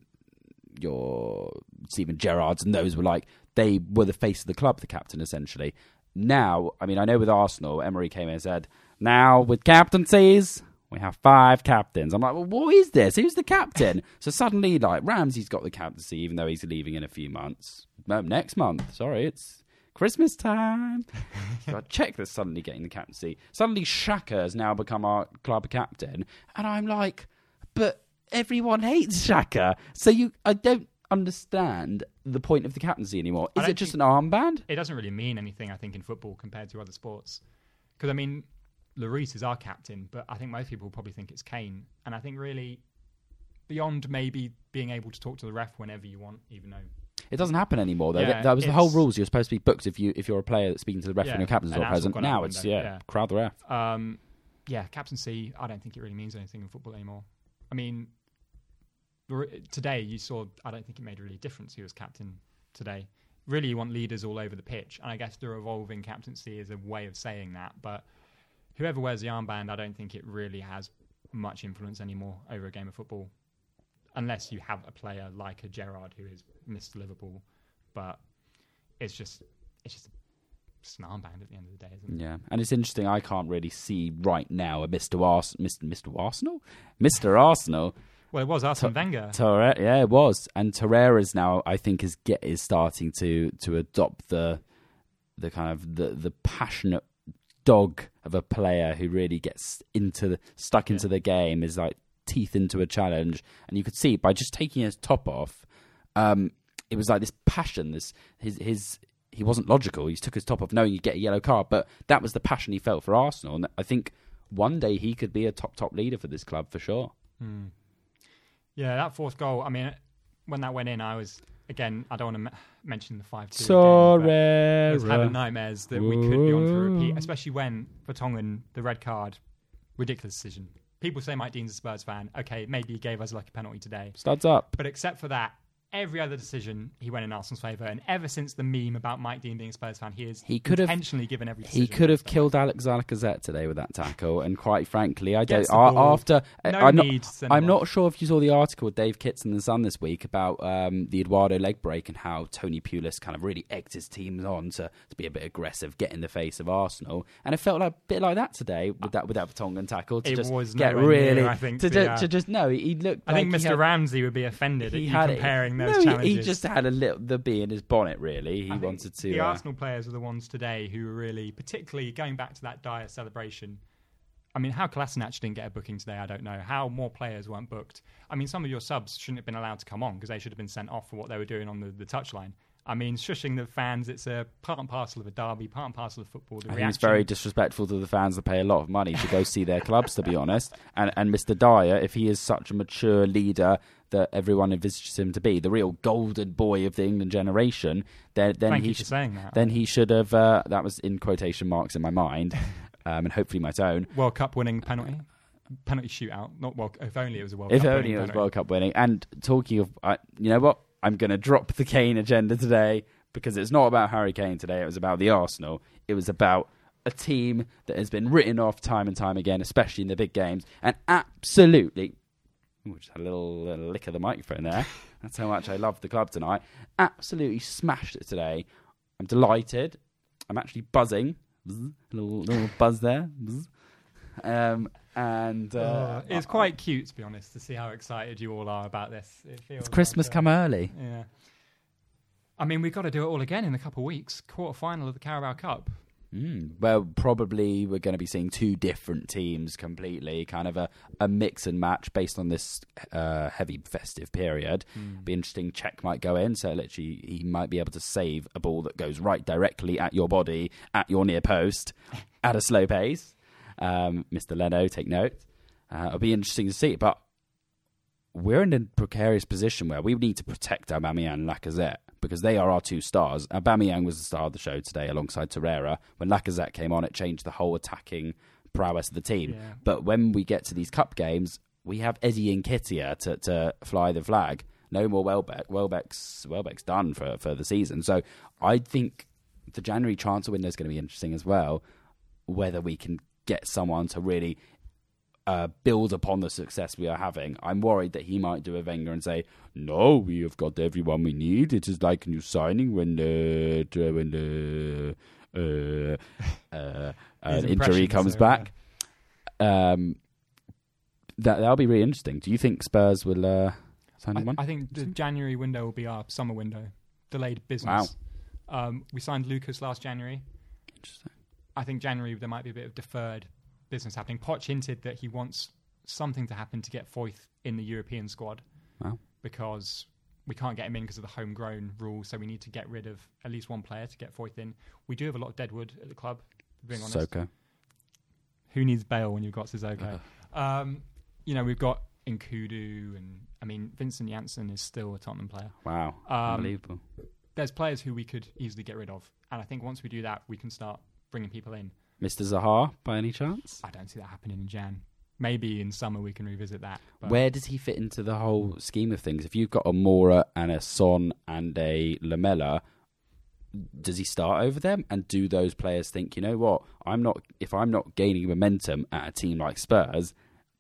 your Steven Gerrards and those were like they were the face of the club, the captain essentially. Now, I mean, I know with Arsenal, Emery came in and said, "Now with captaincies, we have five captains." I'm like, "Well, what is this? Who's the captain?" so suddenly, like Ramsey's got the captaincy, even though he's leaving in a few months. Next month. Sorry, it's Christmas time. so I check this suddenly getting the captaincy. Suddenly, Xhaka has now become our club captain, and I'm like, but everyone hates Xhaka, so you, I don't understand the point of the captaincy anymore. Is it just an armband? It doesn't really mean anything, I think, in football compared to other sports. Because I mean, Lloris is our captain, but I think most people probably think it's Kane. And I think really, beyond maybe being able to talk to the ref whenever you want, even though It doesn't happen anymore, though. Yeah, that, that was the whole rules. You're supposed to be booked if you if you're a player that's speaking to the ref Yeah, when your captain's and not present. Now it's yeah, yeah. crowd the ref. Um, yeah, captaincy. I don't think it really means anything in football anymore. I mean, today you saw. I don't think it made a really a difference who was captain today. Really, you want leaders all over the pitch, and I guess the revolving captaincy is a way of saying that. But whoever wears the armband, I don't think it really has much influence anymore over a game of football, unless you have a player like a Gerrard who is Mr. Liverpool. But it's just, it's just, just an armband at the end of the day, isn't it? Yeah, and it's interesting. I can't really see right now a Mister Ars- Mr. Mr. Arsenal, Mister Arsenal. Well, it was Arsene Wenger. Torre- yeah, it was, and Torreira's now. I think is get is starting to to adopt the the kind of the the passionate dog of a player who really gets into the stuck into the game is like teeth into a challenge, and you could see by just taking his top off, um, it was like this passion. This his his he wasn't logical. He took his top off knowing he'd get a yellow card, but that was the passion he felt for Arsenal, and I think one day he could be a top top leader for this club for sure. Hmm. Yeah, that fourth goal. I mean, when that went in, I was again. I don't want to m- mention the five-two. I was having nightmares that we could be on for a repeat, especially when for Vertonghen the red card, ridiculous decision. People say Mike Dean's a Spurs fan. Okay, maybe he gave us a lucky penalty today, Studs up. but except for that, every other decision he went in Arsenal's favour. And ever since the meme about Mike Dean being a Spurs fan, he has He could have- intentionally given every. He could have killed Alexandre Lacazette today with that tackle, and quite frankly, I don't. Gets the a- ball. After No I'm not, I'm not sure if you saw the article with Dave Kitts in the Sun this week about um, the Eduardo leg break and how Tony Pulis kind of really egged his teams on to, to be a bit aggressive, get in the face of Arsenal, and it felt like a bit like that today with that with that Vertonghen tackle to It just was get really near, I think, to, the, uh, to just no. He looked. I think like he Mr. had- Ramsey would be offended at he you had it- comparing those no, he- challenges. He just had a little the bee in his bonnet. Really, he I wanted to. The uh, Arsenal players are the ones today who are really, particularly going back to that dire celebration. I mean, how Kolasinac didn't get a booking today, I don't know. How more players weren't booked. I mean, some of your subs shouldn't have been allowed to come on because they should have been sent off for what they were doing on the, the touchline. I mean, shushing the fans, it's a part and parcel of a derby, part and parcel of football. The I think it's very disrespectful to the fans that pay a lot of money to go see their clubs, to be honest. And and Mr. Dier, if he is such a mature leader that everyone envisages him to be, the real golden boy of the England generation, then then Thank he sh- saying that. then he should have. Uh, that was in quotation marks in my mind, um, and hopefully my own. World Cup winning penalty. Penalty shootout. Not World If only it was a World If Cup only winning it was penalty. World Cup winning. And talking of, uh, you know what? I'm going to drop the Kane agenda today because it's not about Harry Kane today. It was about the Arsenal. It was about a team that has been written off time and time again, especially in the big games, and absolutely. Ooh, just had a little, little lick of the microphone there. That's how much I love the club tonight. Absolutely smashed it today. I'm delighted. I'm actually buzzing. Bzz, a little, little buzz there. Um, and uh, Oh, it's quite cute, to be honest, to see how excited you all are about this. It feels it's Christmas like, uh, come early. Yeah. I mean, we've got to do it all again in a couple of weeks. Quarter final of the Carabao Cup. Mm. Well, probably we're going to be seeing two different teams completely, kind of a, a mix and match based on this uh, heavy festive period. Be interesting. Cech might go in, so literally he might be able to save a ball that goes right directly at your body, at your near post, at a slow pace. Um, Mr. Leno, take note. Uh, it'll be interesting to see, but we're in a precarious position where we need to protect Aubameyang and Lacazette because they are our two stars. Aubameyang was the star of the show today alongside Torreira. When Lacazette came on, it changed the whole attacking prowess of the team. Yeah. But when we get to these cup games, we have Eddie Nketiah to, to fly the flag. No more Welbeck. Welbeck's Welbeck's done for for the season. So I think the January transfer window is going to be interesting as well. Whether we can get someone to really uh, build upon the success we are having. I'm worried that he might do a Wenger and say, "No, we have got everyone we need. It is like a new signing when the when the uh, uh, an injury comes back." Um, that that'll be really interesting. Do you think Spurs will uh, sign I, anyone? I think the January window will be our summer window. Delayed business. Um, we signed Lucas last January. Interesting. I think January there might be a bit of deferred business happening. Poch hinted that he wants something to happen to get Foyth in the European squad Wow. because we can't get him in because of the homegrown rule. So we need to get rid of at least one player to get Foyth in. We do have a lot of deadwood at the club. Being honest, Soko. who needs Bale when you've got Sissoko? Um, you know, we've got Nkoudou, and I mean Vincent Janssen is still a Tottenham player. Wow. Um, Unbelievable. There's players who we could easily get rid of, and I think once we do that, we can start bringing people in. Mr. Zaha, by any chance? I don't see that happening in Jan. Maybe in summer we can revisit that. But Where does he fit into the whole scheme of things? If you've got a Moura and a Son and a Lamela, does he start over them? And do those players think, you know what, I'm not if I'm not gaining momentum at a team like Spurs,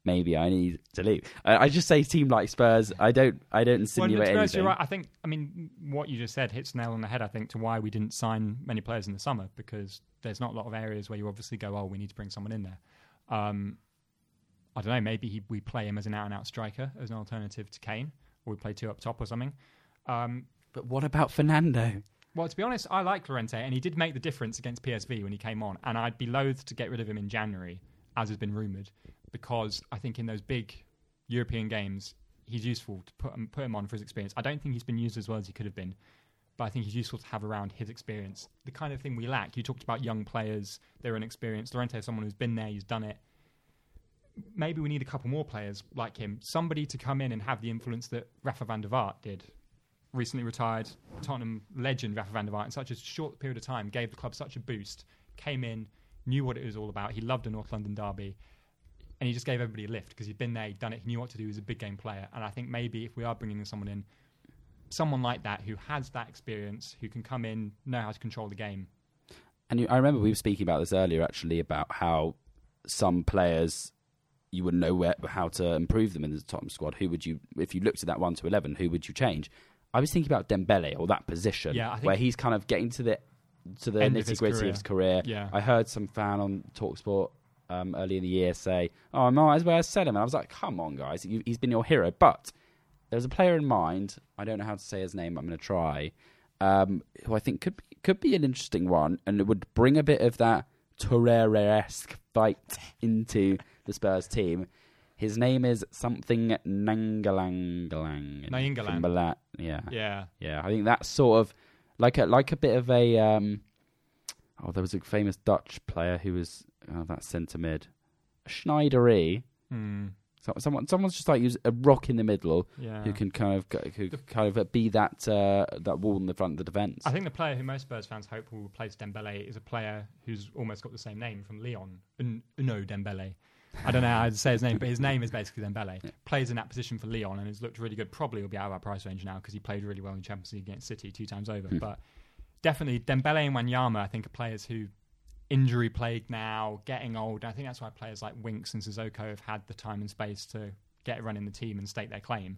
maybe I need to leave. I, I just say team like Spurs. I don't I don't insinuate honest, anything. you're right. I think, I mean, what you just said hits nail on the head, I think, to why we didn't sign many players in the summer because there's not a lot of areas where you obviously go, oh, we need to bring someone in there. Um, I don't know, maybe he, we play him as an out and out striker, as an alternative to Kane, or we play two up top or something. Um, But what about Fernando? well, to be honest, I like Lorente, and he did make the difference against PSV when he came on, and I'd be loath to get rid of him in January, as has been rumoured, because I think in those big European games, he's useful to put him, put him on for his experience. I don't think he's been used as well as he could have been, but I think he's useful to have around his experience. The kind of thing we lack. You talked about young players, they're inexperienced. Lorente is someone who's been there, he's done it. Maybe we need a couple more players like him, somebody to come in and have the influence that Rafa van der Vaart did recently retired Tottenham legend Rafa van der Vaart in such a short period of time gave the club such a boost. Came in, knew what it was all about. He loved a North London derby, and he just gave everybody a lift because he'd been there, he'd done it, he knew what to do. He was a big game player, and I think maybe if we are bringing someone in, someone like that who has that experience, who can come in, know how to control the game. And you, I remember we were speaking about this earlier, actually, about how some players you wouldn't know where, how to improve them in the Tottenham squad. Who would you, if you looked at that one to eleven, who would you change? I was thinking about Dembele or that position, Yeah, where he's kind of getting to the to the nitty gritty career. of his career. Yeah. I heard some fan on Talksport um, early in the year say, "Oh, I might as well sell him," and I was like, "Come on, guys, you, he's been your hero." But there's a player in mind. I don't know how to say his name. I'm going to try. Um, who I think could be, could be an interesting one, and it would bring a bit of that Torreira-esque fight into the Spurs team. His name is something Nangalangalang. Kimberla- Yeah, Yeah, yeah. I think that's sort of like a like a bit of a. Um, oh, there was a famous Dutch player who was oh, that centre mid, Schneidery. Hmm. So, someone, someone's just like use a rock in the middle yeah. who can kind of who kind of be that uh, that wall in the front of the defence. I think the player who most Spurs fans hope will replace Dembele is a player who's almost got the same name from Lyon. Un- Uno Dembele. I don't know how to say his name, but his name is basically Dembele. Plays in that position for Lyon and has looked really good. Probably will be out of our price range now because he played really well in Champions League against City two times over. But definitely Dembele and Wanyama, I think, are players who injury plagued now, getting old. I think that's why players like Winks and Sissoko have had the time and space to get a run in the team and stake their claim.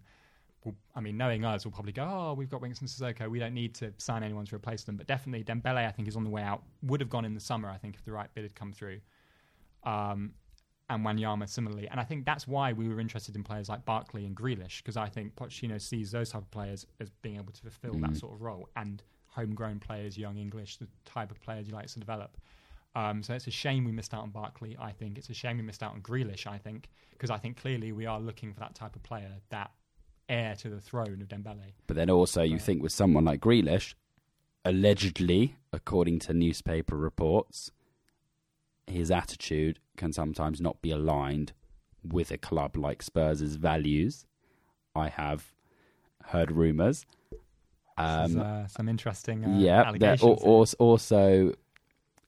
I mean, knowing us, we'll probably go, oh, we've got Winks and Sissoko. We don't need to sign anyone to replace them. But definitely, Dembele, I think, is on the way out. Would have gone in the summer, I think, if the right bid had come through. Um, and Wanyama similarly. And I think that's why we were interested in players like Barkley and Grealish, because I think Pochettino sees those type of players as being able to fulfill that sort of role. And homegrown players, young English, the type of players you like to develop. Um, so it's a shame we missed out on Barkley. I think it's a shame we missed out on Grealish. I think because I think clearly we are looking for that type of player, that heir to the throne of Dembele. But then also, you think with someone like Grealish, allegedly, according to newspaper reports, his attitude can sometimes not be aligned with a club like Spurs' values. I have heard rumours. This is, Um, uh, some interesting uh, yeah, allegations. al- here. also,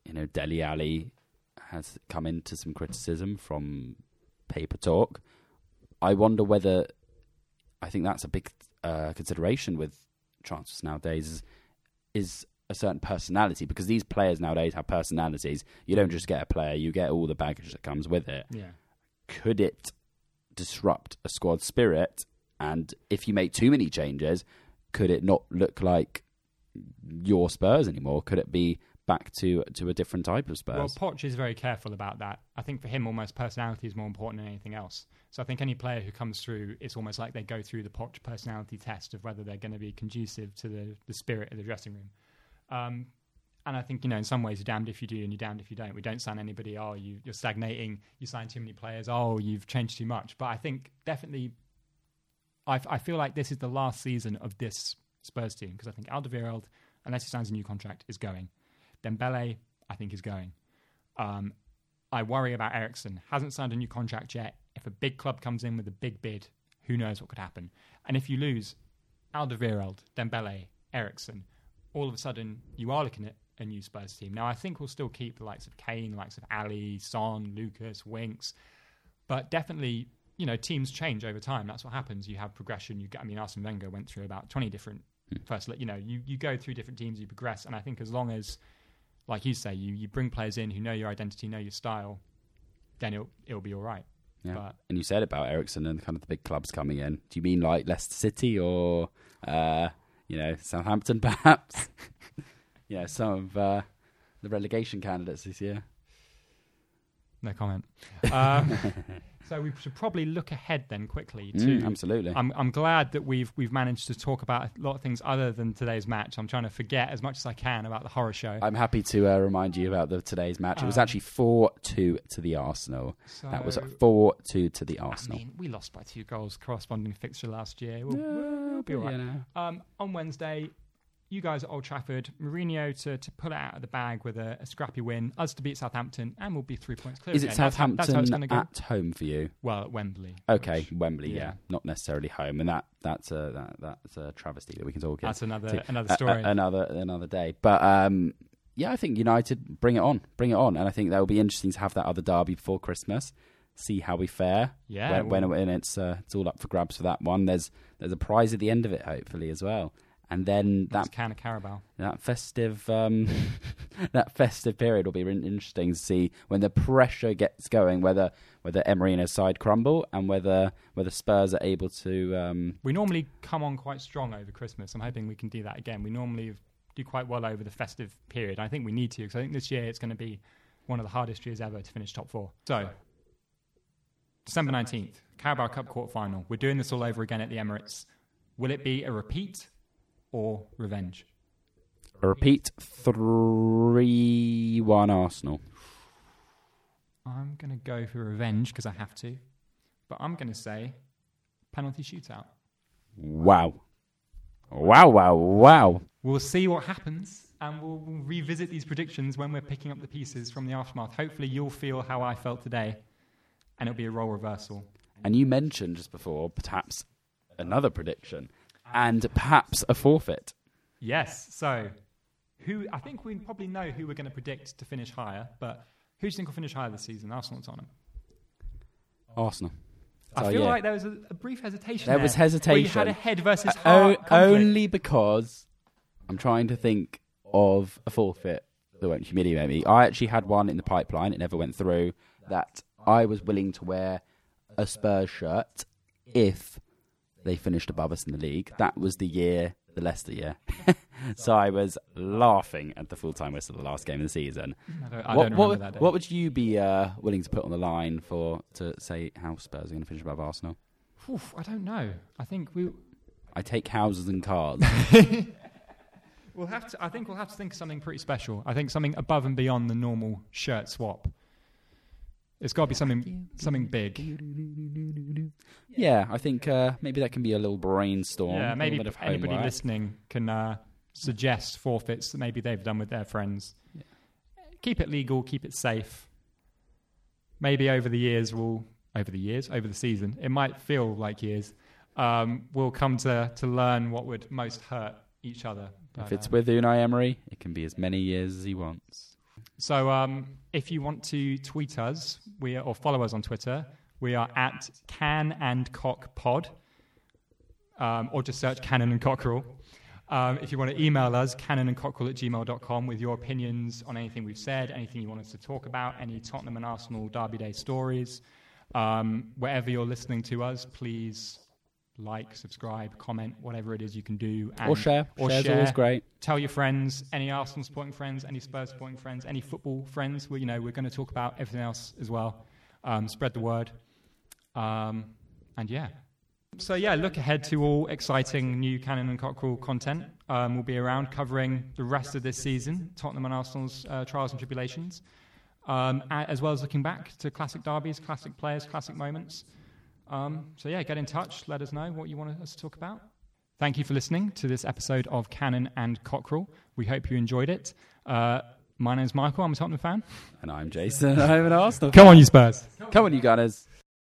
you know, Dele Alli has come into some criticism from Paper Talk. I wonder whether I think that's a big uh, consideration with transfers nowadays is, is a certain personality because these players nowadays have personalities. You don't just get a player; you get all the baggage that comes with it. yeah. Could it disrupt a squad spirit? And if you make too many changes, could it not look like your Spurs anymore? Could it be back to to a different type of Spurs? Well, Poch is very careful about that. I think for him, almost personality is more important than anything else. So I think any player who comes through, it's almost like they go through the Poch personality test of whether they're going to be conducive to the, the spirit of the dressing room. Um, and I think, you know, in some ways, you're damned if you do and you're damned if you don't. We don't sign anybody, oh, you, you're stagnating, you sign too many players, oh, you've changed too much. But I think definitely, I, I feel like this is the last season of this Spurs team because I think Alderweireld, unless he signs a new contract, is going. Dembele, I think, is going. Um, I worry about Eriksen. Hasn't signed a new contract yet. If a big club comes in with a big bid, who knows what could happen? And if you lose Alderweireld, Dembele, Eriksen, all of a sudden you are looking at a new Spurs team. Now I think we'll still keep the likes of Kane, the likes of Alli, Son, Lucas, Winks, but definitely you know teams change over time. That's what happens. You have progression. You get, I mean, Arsene Wenger went through about twenty different first. You know, you you go through different teams, you progress, and I think as long as like you say, you, you bring players in who know your identity, know your style, then it'll it'll be all right. Yeah. But And you said about Eriksen and kind of the big clubs coming in. Do you mean like Leicester City or, uh, you know, Southampton perhaps? yeah, some of uh, the relegation candidates this year. no comment. Um, so we should probably look ahead then quickly to. Mm, absolutely. I'm I'm glad that we've we've managed to talk about a lot of things other than today's match. I'm trying to forget as much as I can about the horror show. I'm happy to uh, remind you about the today's match. It was Um, actually 4 2 to the Arsenal. So, That was 4 2 to the I Arsenal. mean, we lost by two goals, corresponding fixture last year. We'll, Yeah, we'll be all right. you know. Um, on Wednesday, you guys at Old Trafford, Mourinho to, to pull it out of the bag with a, a scrappy win, us to beat Southampton, and we'll be three points clear. Is it again. That's how- that's how it's Southampton gonna go. at home for you? Well, at Wembley. Okay, which- Wembley, yeah. yeah. not necessarily home, and that that's a that, that's a travesty that we can talk. That's another to- another a- a- story. another another day. But um, yeah, I think United bring it on, bring it on, and I think that will be interesting to have that other derby before Christmas. See how we fare. yeah, when, when it's uh, it's all up for grabs for that one. There's there's a prize at the end of it, hopefully as well. And then that's that can of Carabao. that festive um, that festive period will be interesting to see when the pressure gets going. Whether whether Emery and his side crumble, and whether whether Spurs are able to. Um, We normally come on quite strong over Christmas. I'm hoping we can do that again. We normally do quite well over the festive period. I think we need to because I think this year it's going to be one of the hardest years ever to finish top four. So, December 19th, Carabao Cup quarter final. We're doing this all over again at the Emirates. Will it be a repeat or revenge? repeat three one Arsenal. I'm going to go for revenge because I have to, but I'm going to say penalty shootout. Wow, wow, wow, wow. We'll see what happens, and we'll we'll revisit these predictions when we're picking up the pieces from the aftermath. Hopefully, you'll feel how I felt today, and it'll be a role reversal. And you mentioned just before perhaps another prediction and perhaps a forfeit. Yes. So, who I think we probably know who we're going to predict to finish higher, but who do you think will finish higher this season? Arsenal or Tottenham? Arsenal. I So, feel yeah. like there was a, a brief hesitation. There there, was hesitation. you had a head versus O- heart. conflict. only because I'm trying to think of a forfeit that won't humiliate me. I actually had one in the pipeline; it never went through. That I was willing to wear a Spurs shirt if they finished above us in the league. That was the year, the Leicester year. so I was laughing at the full time whistle the last game of the season. I don't, I what, don't remember what, that day. what would you be uh, willing to put on the line for to say how Spurs are going to finish above Arsenal? Oof, I don't know. I think we I take houses and cars. we'll have to. I think we'll have to think of something pretty special. I think something above and beyond the normal shirt swap. It's got to be something something big. yeah, I think uh, maybe that can be a little brainstorm. Yeah, maybe little bit of anybody homework. listening can uh, suggest forfeits that maybe they've done with their friends. Keep it legal, keep it safe. Maybe over the years we'll over the years, over the season, it might feel like years. Um, we'll come to to learn what would most hurt each other. If it's uh, with Unai Emery, it can be as many years as he wants. So, um, if you want to tweet us, we are, or follow us on Twitter, we are at Can and Cock Pod, um, or just search Cannon and Cockerel. Um, if you want to email us, cannonandcockerel at gmail.com with your opinions on anything we've said, anything you want us to talk about, any Tottenham and Arsenal Derby Day stories. Um, wherever you're listening to us, please like, subscribe, comment, whatever it is you can do. And or share. or Share's share. always great. tell your friends, any Arsenal supporting friends, any Spurs supporting friends, any football friends. We, you know, we're going to talk about everything else as well. Um, spread the word, um, and yeah. So yeah, look ahead to all exciting new Cannon and Cockerel content. Um, we'll be around covering the rest of this season, Tottenham and Arsenal's uh, trials and tribulations, um, as well as looking back to classic derbies, classic players, classic moments. Um, so yeah, get in touch. Let us know what you want us to talk about. Thank you for listening to this episode of Cannon and Cockerel. We hope you enjoyed it. Uh, my name's Michael. I'm a Tottenham fan. And I'm Jason. I'm an Arsenal. Come on, you Spurs. Come on, you Gunners.